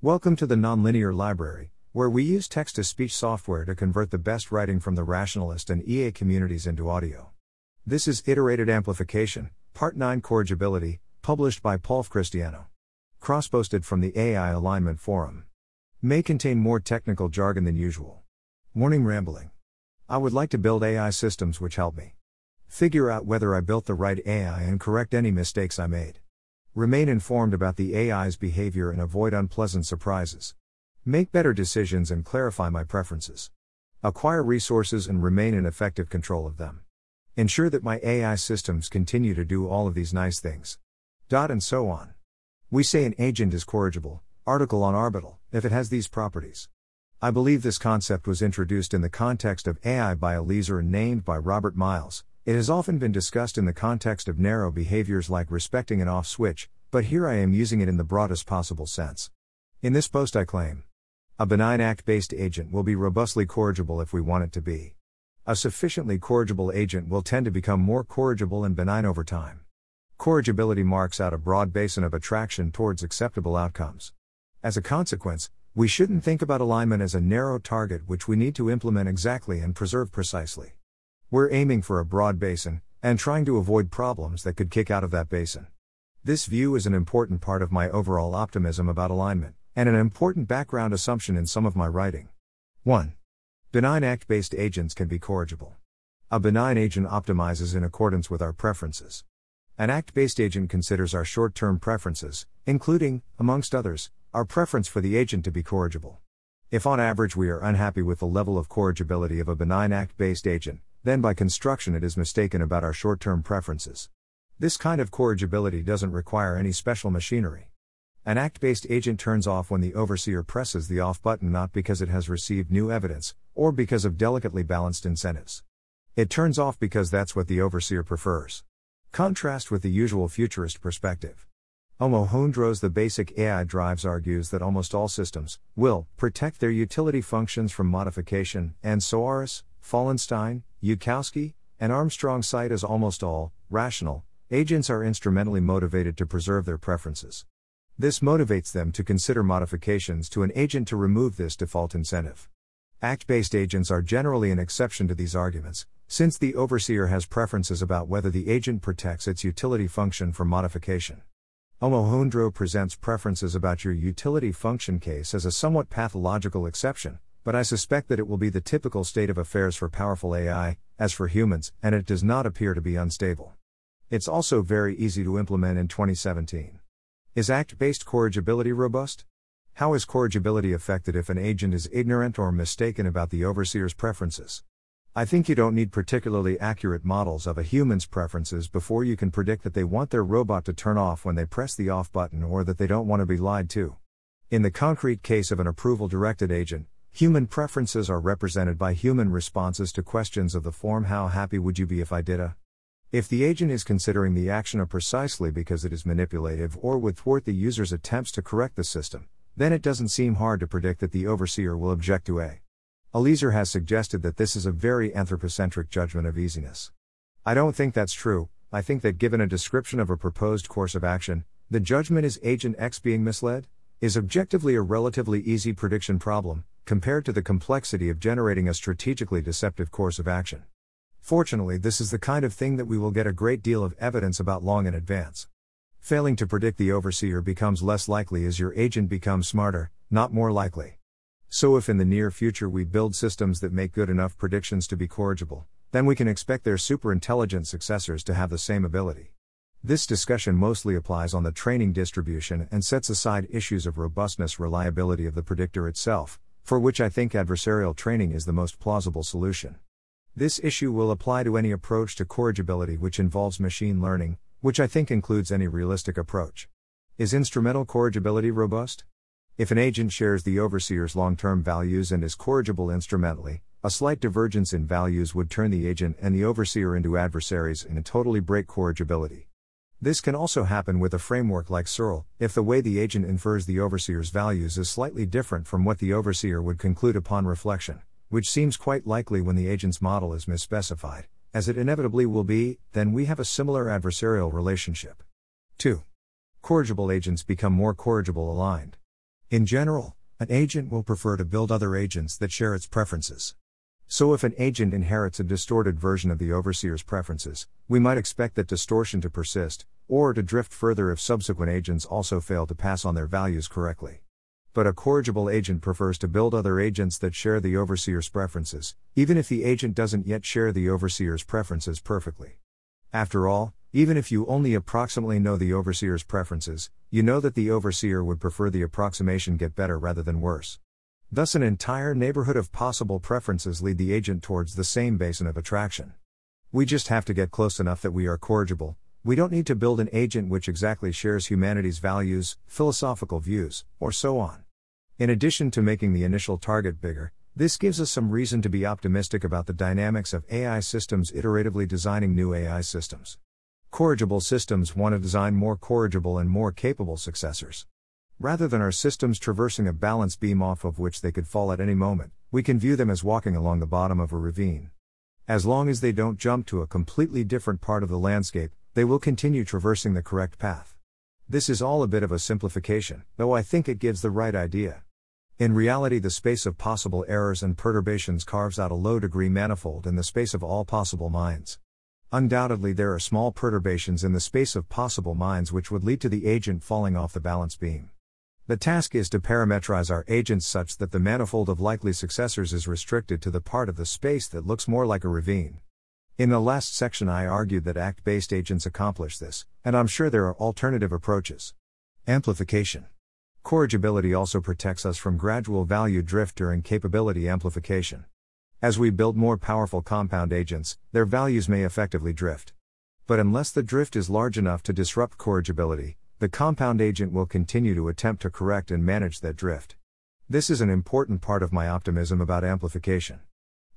Welcome to the Nonlinear Library, where we use text to speech software to convert the best writing from the rationalist and EA communities into audio. This is Iterated Amplification, Part 9 Corrigibility, published by Paul Christiano. Cross posted from the AI Alignment Forum. May contain more technical jargon than usual. Warning rambling. I would like to build AI systems which help me figure out whether I built the right AI and correct any mistakes I made. Remain informed about the AI's behavior and avoid unpleasant surprises. Make better decisions and clarify my preferences. Acquire resources and remain in effective control of them. Ensure that my AI systems continue to do all of these nice things. Dot and so on. We say an agent is corrigible, article on Arbital, if it has these properties. I believe this concept was introduced in the context of AI by Eliezer and named by Robert Miles, it has often been discussed in the context of narrow behaviors like respecting an off switch, but here I am using it in the broadest possible sense. In this post, I claim a benign act based agent will be robustly corrigible if we want it to be. A sufficiently corrigible agent will tend to become more corrigible and benign over time. Corrigibility marks out a broad basin of attraction towards acceptable outcomes. As a consequence, we shouldn't think about alignment as a narrow target which we need to implement exactly and preserve precisely. We're aiming for a broad basin, and trying to avoid problems that could kick out of that basin. This view is an important part of my overall optimism about alignment, and an important background assumption in some of my writing. 1. Benign act based agents can be corrigible. A benign agent optimizes in accordance with our preferences. An act based agent considers our short term preferences, including, amongst others, our preference for the agent to be corrigible. If on average we are unhappy with the level of corrigibility of a benign act based agent, then by construction it is mistaken about our short term preferences. This kind of corrigibility doesn't require any special machinery. An act based agent turns off when the overseer presses the off button not because it has received new evidence, or because of delicately balanced incentives. It turns off because that's what the overseer prefers. Contrast with the usual futurist perspective. Omohundro's the basic AI drives argues that almost all systems will protect their utility functions from modification, and Soares, Fallenstein, Yudkowsky, and Armstrong cite as almost all, rational, agents are instrumentally motivated to preserve their preferences. This motivates them to consider modifications to an agent to remove this default incentive. Act based agents are generally an exception to these arguments, since the overseer has preferences about whether the agent protects its utility function from modification. Omohundro presents preferences about your utility function case as a somewhat pathological exception, but I suspect that it will be the typical state of affairs for powerful AI, as for humans, and it does not appear to be unstable. It's also very easy to implement in 2017. Is act based corrigibility robust? How is corrigibility affected if an agent is ignorant or mistaken about the overseer's preferences? I think you don't need particularly accurate models of a human's preferences before you can predict that they want their robot to turn off when they press the off button or that they don't want to be lied to. In the concrete case of an approval directed agent, human preferences are represented by human responses to questions of the form How happy would you be if I did a? If the agent is considering the action a precisely because it is manipulative or would thwart the user's attempts to correct the system, then it doesn't seem hard to predict that the overseer will object to a. Eliezer has suggested that this is a very anthropocentric judgment of easiness. I don't think that's true, I think that given a description of a proposed course of action, the judgment is agent X being misled, is objectively a relatively easy prediction problem, compared to the complexity of generating a strategically deceptive course of action. Fortunately, this is the kind of thing that we will get a great deal of evidence about long in advance. Failing to predict the overseer becomes less likely as your agent becomes smarter, not more likely. So, if in the near future we build systems that make good enough predictions to be corrigible, then we can expect their superintelligent successors to have the same ability. This discussion mostly applies on the training distribution and sets aside issues of robustness reliability of the predictor itself, for which I think adversarial training is the most plausible solution. This issue will apply to any approach to corrigibility which involves machine learning, which I think includes any realistic approach. Is instrumental corrigibility robust? If an agent shares the overseer's long term values and is corrigible instrumentally, a slight divergence in values would turn the agent and the overseer into adversaries and totally break corrigibility. This can also happen with a framework like CIRL, if the way the agent infers the overseer's values is slightly different from what the overseer would conclude upon reflection, which seems quite likely when the agent's model is misspecified, as it inevitably will be, then we have a similar adversarial relationship. 2. Corrigible agents become more corrigible aligned. In general, an agent will prefer to build other agents that share its preferences. So, if an agent inherits a distorted version of the overseer's preferences, we might expect that distortion to persist, or to drift further if subsequent agents also fail to pass on their values correctly. But a corrigible agent prefers to build other agents that share the overseer's preferences, even if the agent doesn't yet share the overseer's preferences perfectly. After all, even if you only approximately know the overseer's preferences, you know that the overseer would prefer the approximation get better rather than worse. Thus, an entire neighborhood of possible preferences lead the agent towards the same basin of attraction. We just have to get close enough that we are corrigible. We don't need to build an agent which exactly shares humanity's values, philosophical views, or so on. In addition to making the initial target bigger, this gives us some reason to be optimistic about the dynamics of AI systems iteratively designing new AI systems. Corrigible systems want to design more corrigible and more capable successors. Rather than our systems traversing a balance beam off of which they could fall at any moment, we can view them as walking along the bottom of a ravine. As long as they don't jump to a completely different part of the landscape, they will continue traversing the correct path. This is all a bit of a simplification, though I think it gives the right idea. In reality, the space of possible errors and perturbations carves out a low degree manifold in the space of all possible minds. Undoubtedly, there are small perturbations in the space of possible minds which would lead to the agent falling off the balance beam. The task is to parametrize our agents such that the manifold of likely successors is restricted to the part of the space that looks more like a ravine. In the last section, I argued that ACT based agents accomplish this, and I'm sure there are alternative approaches. Amplification. Corrigibility also protects us from gradual value drift during capability amplification. As we build more powerful compound agents, their values may effectively drift. But unless the drift is large enough to disrupt corrigibility, the compound agent will continue to attempt to correct and manage that drift. This is an important part of my optimism about amplification.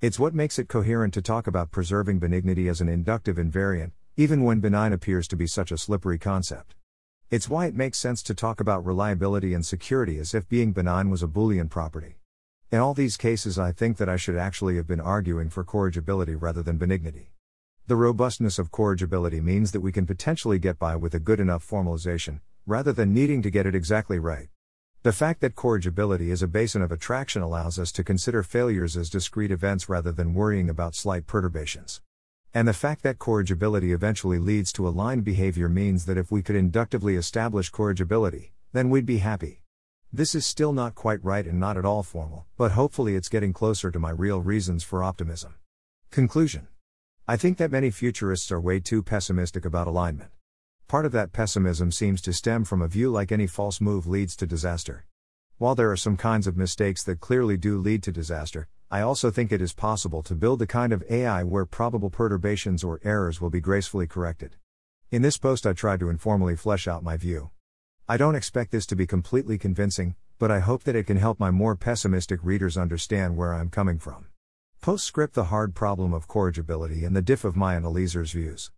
It's what makes it coherent to talk about preserving benignity as an inductive invariant, even when benign appears to be such a slippery concept. It's why it makes sense to talk about reliability and security as if being benign was a Boolean property. In all these cases, I think that I should actually have been arguing for corrigibility rather than benignity. The robustness of corrigibility means that we can potentially get by with a good enough formalization, rather than needing to get it exactly right. The fact that corrigibility is a basin of attraction allows us to consider failures as discrete events rather than worrying about slight perturbations. And the fact that corrigibility eventually leads to aligned behavior means that if we could inductively establish corrigibility, then we'd be happy. This is still not quite right and not at all formal, but hopefully it's getting closer to my real reasons for optimism. Conclusion I think that many futurists are way too pessimistic about alignment. Part of that pessimism seems to stem from a view like any false move leads to disaster. While there are some kinds of mistakes that clearly do lead to disaster, I also think it is possible to build the kind of AI where probable perturbations or errors will be gracefully corrected. In this post, I tried to informally flesh out my view. I don't expect this to be completely convincing, but I hope that it can help my more pessimistic readers understand where I'm coming from. Postscript The hard problem of corrigibility and the diff of my and Eliezer's views.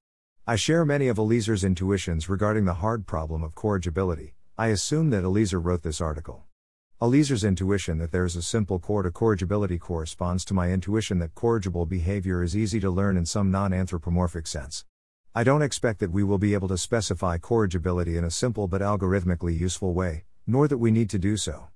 I share many of Eliezer's intuitions regarding the hard problem of corrigibility. I assume that Eliezer wrote this article. Eliezer's intuition that there is a simple core to corrigibility corresponds to my intuition that corrigible behavior is easy to learn in some non anthropomorphic sense. I don't expect that we will be able to specify corrigibility in a simple but algorithmically useful way, nor that we need to do so.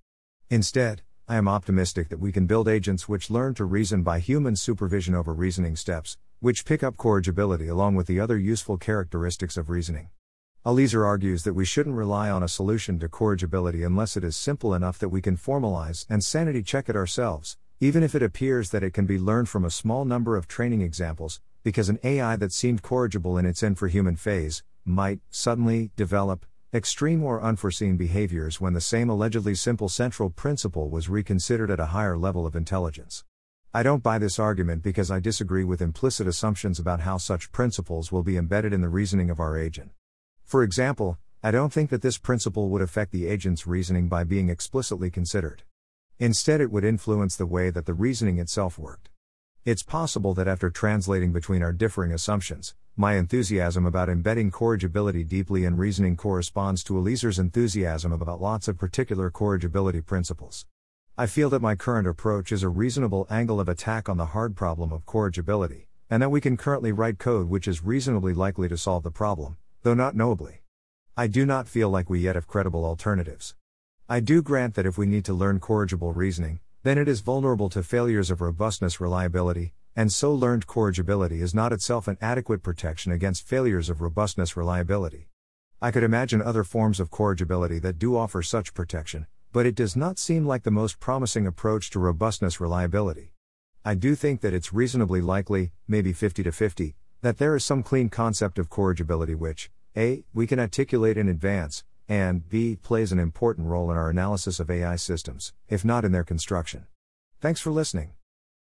Instead, I am optimistic that we can build agents which learn to reason by human supervision over reasoning steps, which pick up corrigibility along with the other useful characteristics of reasoning. Eliezer argues that we shouldn't rely on a solution to corrigibility unless it is simple enough that we can formalize and sanity check it ourselves, even if it appears that it can be learned from a small number of training examples, because an AI that seemed corrigible in its infrahuman phase might suddenly develop extreme or unforeseen behaviors when the same allegedly simple central principle was reconsidered at a higher level of intelligence. I don't buy this argument because I disagree with implicit assumptions about how such principles will be embedded in the reasoning of our agent. For example, I don't think that this principle would affect the agent's reasoning by being explicitly considered. Instead, it would influence the way that the reasoning itself worked. It's possible that after translating between our differing assumptions, my enthusiasm about embedding corrigibility deeply in reasoning corresponds to Eliezer's enthusiasm about lots of particular corrigibility principles. I feel that my current approach is a reasonable angle of attack on the hard problem of corrigibility, and that we can currently write code which is reasonably likely to solve the problem, though not knowably. I do not feel like we yet have credible alternatives. I do grant that if we need to learn corrigible reasoning, then it is vulnerable to failures of robustness reliability, and so learned corrigibility is not itself an adequate protection against failures of robustness reliability. I could imagine other forms of corrigibility that do offer such protection, but it does not seem like the most promising approach to robustness reliability. I do think that it's reasonably likely, maybe 50 to 50, that there is some clean concept of corrigibility which, A, we can articulate in advance, and B, plays an important role in our analysis of AI systems, if not in their construction. Thanks for listening.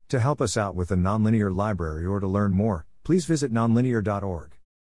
To help us out with the Nonlinear Library or to learn more, please visit nonlinear.org.